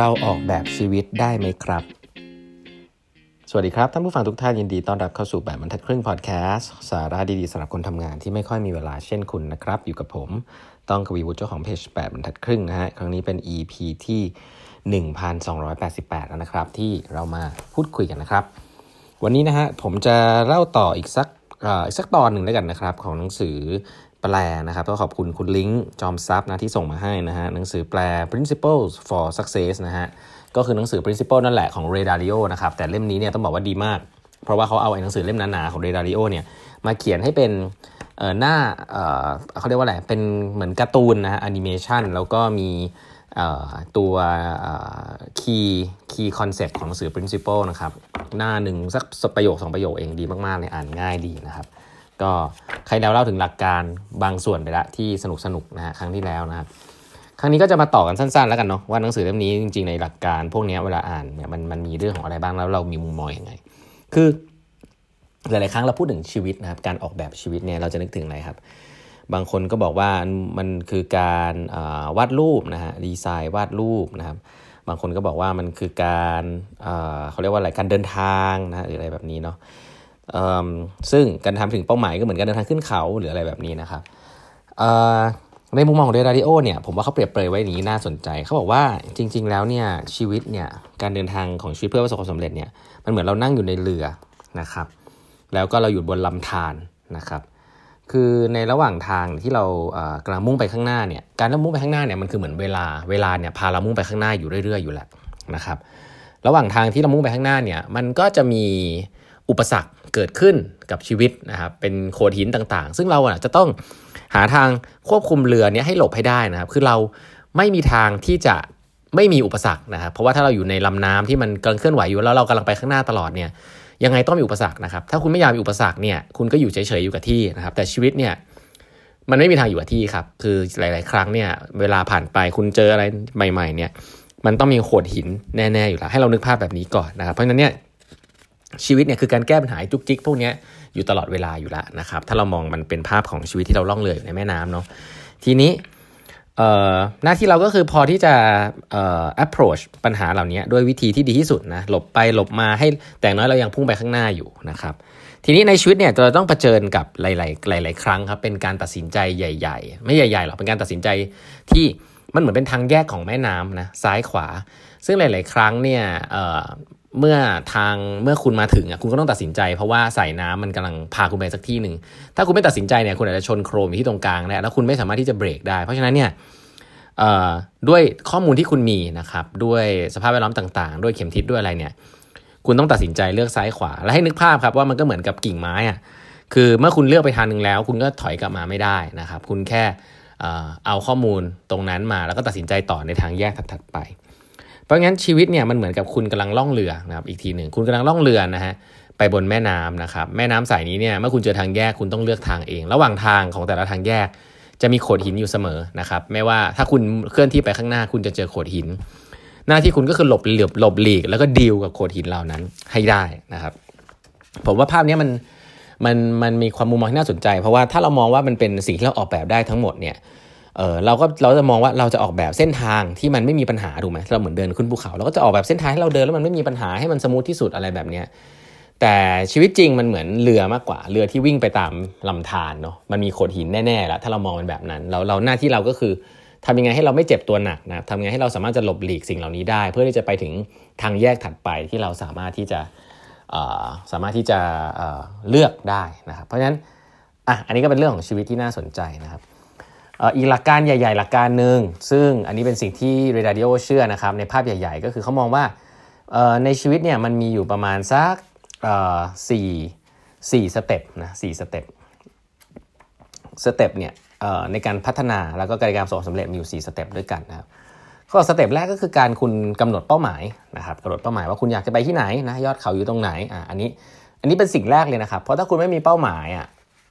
เราออกแบบชีวิตได้ไหมครับ สวัสดีครับ ท่านผู้ฟังทุกท่านยินดีต้อนรับเข้าสู่แบบบรรทัดครึ่งพอดแคสต์สาระดีๆสำหรับคนทำงานที่ไม่ค่อยมีเวลาเช่นคุณนะครับ อยู่กับผมต้องกวีวุฒิเจ้าของเพจแบบบรรทัดครึ่งนะฮะ ครั้งนี้เป็น EP ที่ 1288 แล้วนะครับ ที่เรามาพูดคุยกันนะครับ วันนี้นะฮะผมจะเล่าต่ออีกสักอีกสักตอนหนึ่งแล้วกันนะครับ ของหนังสือ แปลนะครับก็ขอบคุณคุณลิงก์จอมซับนะที่ส่งมาให้นะฮะหนังสือแปล Principles for Success นะฮะก็คือหนังสือ Principle นั่นแหละของ Ray Dalio นะครับแต่เล่มนี้เนี่ยต้องบอกว่าดีมาก เพราะว่าเขาเอาไอ้หนังสือเล่มหนาๆของ Ray Dalio เนี่ยมาเขียนให้เป็นหน้าเขาเรียกว่าอะไรเป็นเหมือนการ์ตูนนะฮะแอนิเมชันแล้วก็มีตัว key key concept ของหนังสือ principle นะครับ หน้าหนึ่งสักประโยคสองประโยคเองดีมาก ๆ เลยอ่านง่ายดีนะครับ ก็ใครแล้วเล่าถึงหลักการบางส่วนไปละที่สนุกสนุกนะฮะครั้งที่แล้วนะครับครั้งนี้ก็จะมาต่อกันสั้นๆ แล้วกันเนาะว่าหนังสือเล่มนี้จริงๆในหลักการ พวกนี้เวลาอ่านเนี่ยมันมันมีเรื่องของอะไรบ้างแล้วเรามีมุมมองยังไง คือหลายๆครั้งเราพูดถึงชีวิตนะครับการออกแบบชีวิตเนี่ยเราจะนึกถึงอะไรครับ บางคนก็บอกว่ามันคือการวาดรูปนะฮะดีไซน์วาดรูปนะครับบางคนก็บอกว่ามันคือการเขาเรียกว่าอะไรการเดินทางนะหรืออะไรแบบนี้เนาะ ซึ่งการทำถึงเป้าหมายก็เหมือนการเดินทางขึ้นเขาหรืออะไรแบบนี้นะครับในมุมมองของเดราดิโอเนี่ยผมว่าเขาเปรียบเปรยไว้นี้น่าสนใจ เขาบอกว่าจริง ๆ แล้วเนี่ยชีวิตเนี่ยการเดินทางของชีวิตเพื่อประสบความสำเร็จเนี่ยมันเหมือนเรานั่งอยู่ในเรือนะครับแล้วก็เราอยู่บนลำธารนะครับคือในระหว่างทางที่เรากำลังมุ่งไปข้างหน้าเนี่ยการมุ่งไปข้างหน้าเนี่ยมันคือเหมือนเวลาเวลาเนี่ยพาเรามุ่งไปข้างหน้าอยู่เรื่อย ๆ อยู่แหละนะครับระหว่างทางที่เรามุ่งไปข้างหน้าเนี่ยมันก็จะมี อุปสรรคเกิดขึ้นกับชีวิตนะครับเป็นโขดหินต่างๆ ซึ่งเราอะจะต้องหาทางควบคุมเรือเนี้ยให้หลบให้ได้นะครับ คือเราไม่มีทางที่จะไม่มีอุปสรรคนะครับ เพราะว่าถ้าเราอยู่ในลำน้ำที่มันกำลังเคลื่อนไหวอยู่แล้วเรากำลังไปข้างหน้าตลอดเนี่ยยังไงต้องมีอุปสรรคนะครับ ถ้าคุณไม่อยากมีอุปสรรคเนี่ยคุณก็อยู่เฉยๆอยู่กับที่นะครับ แต่ชีวิตเนี่ยมันไม่มีทางอยู่กับที่ครับ คือหลาย ๆ ครั้งเนี่ยเวลาผ่านไปคุณเจออะไรใหม่ ๆ เนี่ยมันต้องมีโขดหินแน่ ๆ อยู่แล้วให้เรานึกภาพแบบนี้ก่อนนะครับ เพราะฉะนั้นเนี่ย ชีวิตเนี่ยคือการแก้ปัญหาจุกจิกพวกนี้อยู่ตลอดเวลาอยู่แล้วนะครับ ถ้าเรามองมันเป็นภาพของชีวิตที่เราล่องเรืออยู่ในแม่น้ำเนาะทีนี้หน้าที่เราก็คือพอที่จะ approach ปัญหาเหล่านี้ด้วยวิธีที่ดีที่สุดนะหลบไปหลบมาให้แต่น้อยเรายังพุ่งไปข้างหน้าอยู่นะครับทีนี้ในชีวิตเนี่ยเราต้องเผชิญกับหลาย ๆ หลาย ๆ ครั้งครับเป็นการตัดสินใจใหญ่ ๆ ไม่ใหญ่ๆหรอกเป็นการตัดสินใจที่มันเหมือนเป็นทางแยกของแม่น้ำนะซ้ายขวา ซึ่งหลาย ๆ ครั้งเนี่ย เมื่อทางเมื่อคุณมาถึงอะคุณก็ต้องตัดสินใจ เพราะว่าสายน้ำมันกำลังพาคุณไปสักที่หนึ่งถ้าคุณไม่ตัดสินใจเนี่ยคุณอาจจะชนโครมที่ตรงกลางแล้วแล้วคุณไม่สามารถที่จะเบรกได้ เพราะฉะนั้นเนี่ยด้วยข้อมูลที่คุณมีนะครับด้วยสภาพแวดล้อมต่าง ๆ ด้วยเข็มทิศด้วยอะไรเนี่ย คุณต้องตัดสินใจเลือกซ้ายขวา และให้นึกภาพครับว่ามันก็เหมือนกับกิ่งไม้อะคือเมื่อคุณเลือกไปทางหนึ่งแล้ว คุณก็ถอยกลับมาไม่ได้นะครับ คุณแค่เอาข้อมูลตรงนั้นมาแล้วก็ตัดสินใจต่อในทางแยกถัดๆไป เพราะงั้นชีวิตเนี่ยมันเหมือนกับคุณกำลังล่องเรือนะครับอีกทีหนึ่งคุณกำลังล่องเรือนะฮะไปบนแม่น้ำนะครับแม่น้ำสายนี้เนี่ยเมื่อคุณเจอทางแยกคุณต้องเลือกทางเอง ระหว่างทางของแต่ละทางแยก จะมีโขดหินอยู่เสมอนะครับไม่ว่าถ้าคุณเคลื่อนที่ไปข้างหน้า คุณจะเจอโขดหิน หน้าที่คุณก็คือหลบเหลือบหลบหลีก แล้วก็ดีลกับโขดหินเหล่านั้นให้ได้นะครับ ผมว่าภาพนี้มันมันมันมีความมุมมองที่น่าสนใจ เพราะว่าถ้าเรามองว่ามันเป็นสิ่งที่เราออกแบบได้ทั้งหมดเนี่ย เออเราก็เราจะมองว่าเราจะออกแบบเส้นทางที่มันไม่มีปัญหาถูกไหมเราเหมือนเดินขึ้นภูเขาเราก็จะออกแบบเส้นทางให้เราเดินแล้วมันไม่มีปัญหาให้มันสมูทที่สุดอะไรแบบเนี้ยแต่ชีวิตจริงมันเหมือนเรือมากกว่า เรือที่วิ่งไปตามลำธารเนาะมันมีโขดหินแน่ๆแล้วถ้าเรามองมันแบบนั้นเราเราหน้าที่เราก็คือทำยังไงให้เราไม่เจ็บตัวหนักนะทำยังไงให้เราสามารถจะหลบหลีกสิ่งเหล่านี้ได้ เพื่อที่จะไปถึงทางแยกถัดไปที่เราสามารถที่จะสามารถที่จะเลือกได้นะครับเพราะฉะนั้นอะอันนี้ก็เป็นเรื่องของชีวิตที่น่าสนใจนะครับ อีกหลักการใหญ่ ๆ หลักการหนึ่งซึ่งอันนี้เป็นสิ่งที่ Ray Dalio เชื่อนะครับในภาพใหญ่ ๆ ก็คือเขามองว่าในชีวิตเนี่ยมันมีอยู่ประมาณสักสี่สี่ step นะสี่ step step เนี่ยในการพัฒนาแล้วก็การการประสบสำเร็จมีอยู่4 step ด้วยกันนะครับข้อ step แรกก็คือการคุณกำหนดเป้าหมายนะครับกำหนดเป้าหมายว่าคุณอยากจะไปที่ไหนนะยอดเขาอยู่ตรงไหนอะอันนี้อันนี้เป็นสิ่งแรกเลยนะครับ เพราะถ้าคุณไม่มีเป้าหมายอะ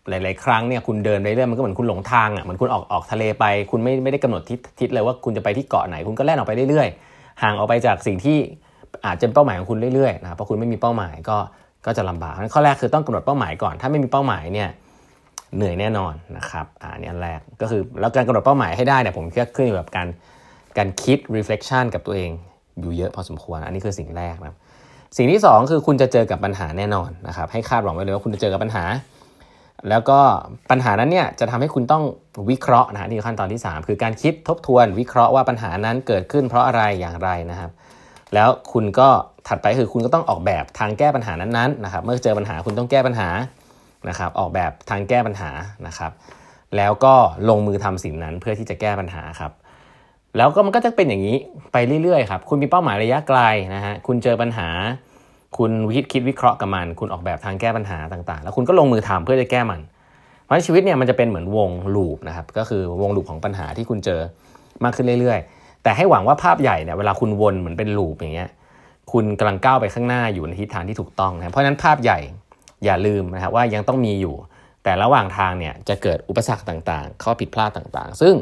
หลาย ๆ ครั้งเนี่ยคุณเดินไปเรื่อยมันก็เหมือนคุณหลงทางอะเหมือนคุณออกออกทะเลไป คุณไม่ไม่ได้กำหนดทิศทิศเลยว่าคุณจะไปที่เกาะไหน คุณก็แล่นออกไปเรื่อย ๆ ห่างออกไปจากสิ่งที่อาจจะเป้าหมายของคุณเรื่อย ๆ นะครับเพราะคุณไม่มีเป้าหมายก็ก็จะลำบากข้อแรกคือต้องกำหนดเป้าหมายก่อน ถ้าไม่มีเป้าหมายเนี่ยเหนื่อยแน่นอนนะครับอ่านี่อันแรกก็คือแล้วการกำหนดเป้าหมายให้ได้เนี่ยผมคิดขึ้นอยู่กับการการคิด reflection กับตัวเองอยู่เยอะพอสมควร อันนี้คือสิ่งแรกนะสิ่งที่ 2 คือคุณจะเจอกับปัญหาแน่นอนนะครับให้คาดหวังไว้เลยว่าคุณจะเจอกับปัญหา แล้วก็ปัญหานั้นเนี่ยจะทำให้คุณต้องวิเคราะห์นะนี่ขั้นตอนที่ 3 คือการคิดทบทวนวิเคราะห์ว่าปัญหานั้นเกิดขึ้นเพราะอะไรอย่างไรนะครับ แล้วคุณก็ถัดไปคือคุณก็ต้องออกแบบทางแก้ปัญหานั้นๆนะครับ เมื่อเจอปัญหาคุณต้องแก้ปัญหานะครับ ออกแบบทางแก้ปัญหานะครับ แล้วก็ลงมือทำสิ่งนั้นเพื่อที่จะแก้ปัญหาครับ แล้วก็มันก็จะเป็นอย่างนี้ไปเรื่อยๆครับคุณมีเป้าหมายระยะไกลนะฮะคุณเจอปัญหา คุณวิคิดวิเคราะห์กับมัน คุณออกแบบทางแก้ปัญหาต่างๆ แล้วคุณก็ลงมือทำเพื่อจะแก้มัน เพราะชีวิตเนี่ยมันจะเป็นเหมือนวงลูปนะครับ ก็คือวงลูปของปัญหาที่คุณเจอมากขึ้นเรื่อยๆ แต่ให้หวังว่าภาพใหญ่เนี่ยเวลาคุณวนเหมือนเป็นลูปอย่างเงี้ย คุณกำลังก้าวไปข้างหน้าอยู่ในทิศทางที่ถูกต้องนะ เพราะฉะนั้นภาพใหญ่อย่าลืมนะครับว่ายังต้องมีอยู่ แต่ระหว่างทางเนี่ยจะเกิดอุปสรรคต่างๆ ข้อผิดพลาดต่างๆ ซึ่ง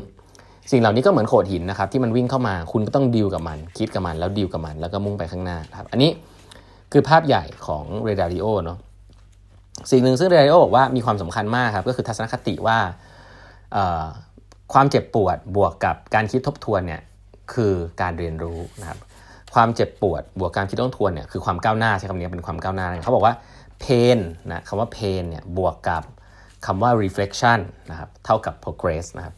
สิ่งเหล่านี้ก็เหมือนโขดหินนะครับที่มันวิ่งเข้ามา คุณก็ต้องดีลกับมัน คิดกับมันแล้วดีลกับมัน แล้วก็มุ่งไปข้างหน้าครับ อันนี้ คือภาพใหญ่ของเรดาริโอเนาะสิ่งหนึ่งซึ่งเรดาริโอบอกว่ามีความสำคัญมากครับ ก็คือทัศนคติว่าความเจ็บปวดบวกกับการคิดทบทวนเนี่ยคือการเรียนรู้นะครับความเจ็บปวดบวกการคิดต้องทวนเนี่ยคือความก้าวหน้าใช้คำนี้เป็นความก้าวหน้าเขาบอกว่า pain นะคำว่า pain เนี่ยบวกกับคำว่า reflection นะครับเท่ากับ progress นะครับ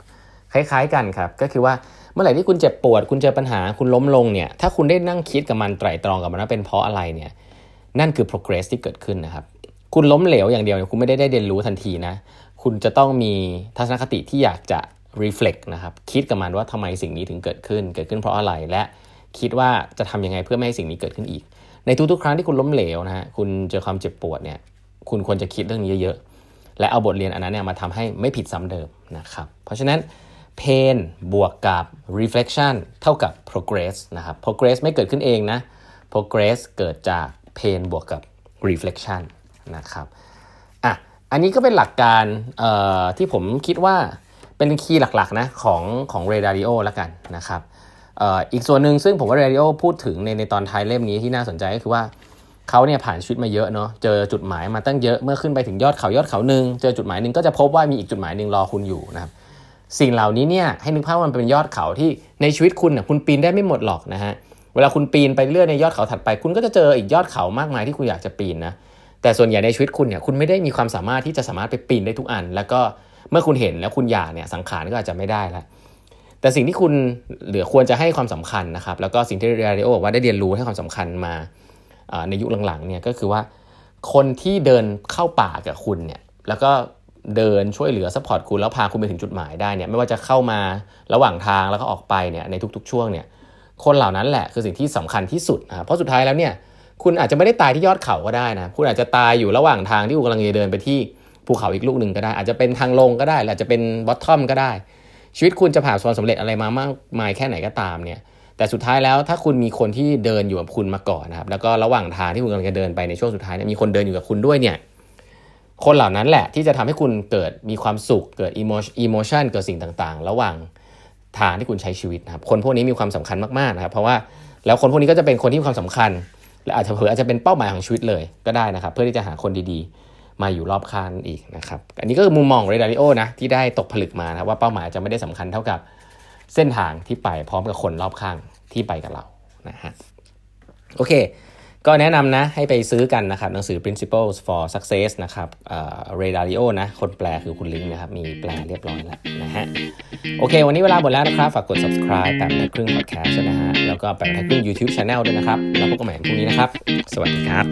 คล้ายๆกันครับก็คือว่า เมื่อไหร่ที่คุณเจ็บปวด คุณเจอปัญหาคุณล้มลงเนี่ยถ้าคุณได้นั่งคิดกับมันไตรตรองกับมันว่าเป็นเพราะอะไรเนี่ยนั่นคือ progress ที่เกิดขึ้นนะครับ คุณล้มเหลวอย่างเดียวคุณไม่ได้ได้เรียนรู้ทันทีนะคุณจะต้องมีทัศนคติที่อยากจะ reflect นะครับคิดกับมันว่าทำไมสิ่งนี้ถึงเกิดขึ้น เกิดขึ้นเพราะอะไรและคิดว่าจะทำยังไงเพื่อไม่ให้สิ่งนี้เกิดขึ้นอีก ในทุกๆ ครั้งที่คุณล้มเหลวนะฮะคุณเจอความเจ็บปวดเนี่ยคุณควรจะคิดเรื่องนี้เยอะๆและเอาบทเรียนอันนั้นเนี่ยมาทำให้ไม่ผิดซ้ำเดิมนะครับเพราะฉะนั้น pain บวกกับ reflection เท่ากับ progress นะครับ progress ไม่เกิดขึ้นเองนะ progress เกิดจาก pain บวกกับ reflection นะครับอะอันนี้ก็เป็นหลักการที่ผมคิดว่าเป็นคีย์หลักๆนะของของ r a d a r i o แล้วกันนะครับอีกส่วนหนึ่งซึ่งผมว่าเรดิโอพูดถึงในในตอนท้ายเล่มนี้ที่น่าสนใจก็คือว่าเขาเนี่ยผ่านชีวิตมาเยอะเนาะเจอจุดหมายมาตั้งเยอะเมื่อขึ้นไปถึงยอดเขายอดเขาหนึ่งเจอจุดหมายหนึ่งก็จะพบว่ามีอีกจุดหมายหนึ่งรอคุณอยู่นะครับ สิ่งเหล่านี้เนี่ยให้นึกภาพว่ามันเป็นยอดเขาที่ในชีวิตคุณนะคุณปีนได้ไม่หมดหรอกนะฮะเวลาคุณปีนไปเรื่อยในยอดเขาถัดไป คุณก็จะเจออีกยอดเขามากมายที่คุณอยากจะปีนนะแต่ส่วนใหญ่ในชีวิตคุณเนี่ยคุณไม่ได้มีความสามารถที่จะสามารถไปปีนได้ทุกอัน แล้วก็เมื่อคุณเห็นแล้วคุณอยากเนี่ยสังขารก็อาจจะไม่ได้แล้วแต่สิ่งที่คุณเหลือควรจะให้ความสำคัญนะครับแล้วก็สิ่งที่เรียริโอบอกว่าได้เรียนรู้ให้ความสำคัญมาในยุคหลังๆเนี่ยก็คือว่าคนที่เดินเข้าป่ากับคุณเนี่ยแล้วก็ เดินช่วยเหลือ support คุณแล้วพาคุณไปถึงจุดหมายได้เนี่ยไม่ว่าจะเข้ามาระหว่างทางแล้วก็ออกไปเนี่ยในทุกๆ ช่วงเนี่ยคนเหล่านั้นแหละคือสิ่งที่สำคัญที่สุดนะเพราะสุดท้ายแล้วเนี่ยคุณอาจจะไม่ได้ตายที่ยอดเขาก็ได้นะคุณอาจจะตายอยู่ระหว่างทางที่คุณกำลังจะเดินไปที่ภูเขาอีกลูกหนึ่งก็ได้ อาจจะเป็นทางลงก็ได้อาจจะเป็นบอททอมก็ได้ ชีวิตคุณจะผ่านความสำเร็จอะไรมามากมายแค่ไหนก็ตามเนี่ยแต่สุดท้ายแล้วถ้าคุณมีคนที่เดินอยู่กับคุณมาก่อนนะครับแล้วก็ระหว่างทางที่คุณกำลังจะเดินไปในช่วงสุดท้ายเนี่ยมีคนเดินอยู่กับคุณด้วยเนี่ย คนเหล่านั้นแหละที่จะทำให้คุณเกิดมีความสุข เกิดอิโมชันเกิดสิ่งต่างๆ ระหว่างทางที่คุณใช้ชีวิตนะครับคนพวกนี้มีความสำคัญมากๆนะครับเพราะว่าแล้วคนพวกนี้ก็จะเป็นคนที่มีความสำคัญ และอาจจะเผื่ออาจจะเป็นเป้าหมายของชีวิตเลยก็ได้นะครับ เพื่อที่จะหาคนดีๆ มาอยู่รอบข้างอีกนะครับอันนี้ก็คือมุมมองเรดาริโอนะที่ได้ตกผลึกมานะว่าเป้าหมายจะไม่ได้สำคัญเท่ากับเส้นทางที่ไปพร้อมกับคนรอบข้างที่ไปกับเรานะฮะโอเค ก็แนะนำนะให้ไปซื้อกันนะครับหนังสือ Principles for Success นะครับเรดาริโอนะคนแปลคือคุณลิงนะครับ มีแปลเรียบร้อยแล้วนะฮะโอเค วันนี้เวลาหมดแล้วนะครับ ฝากกด subscribe แปดนาครึ่ง podcast นะฮะแล้วก็แปดนาครึ่ง YouTube Channel ด้วยนะครับ แล้วพบกันใหม่พรุ่งนี้นะครับ สวัสดีครับ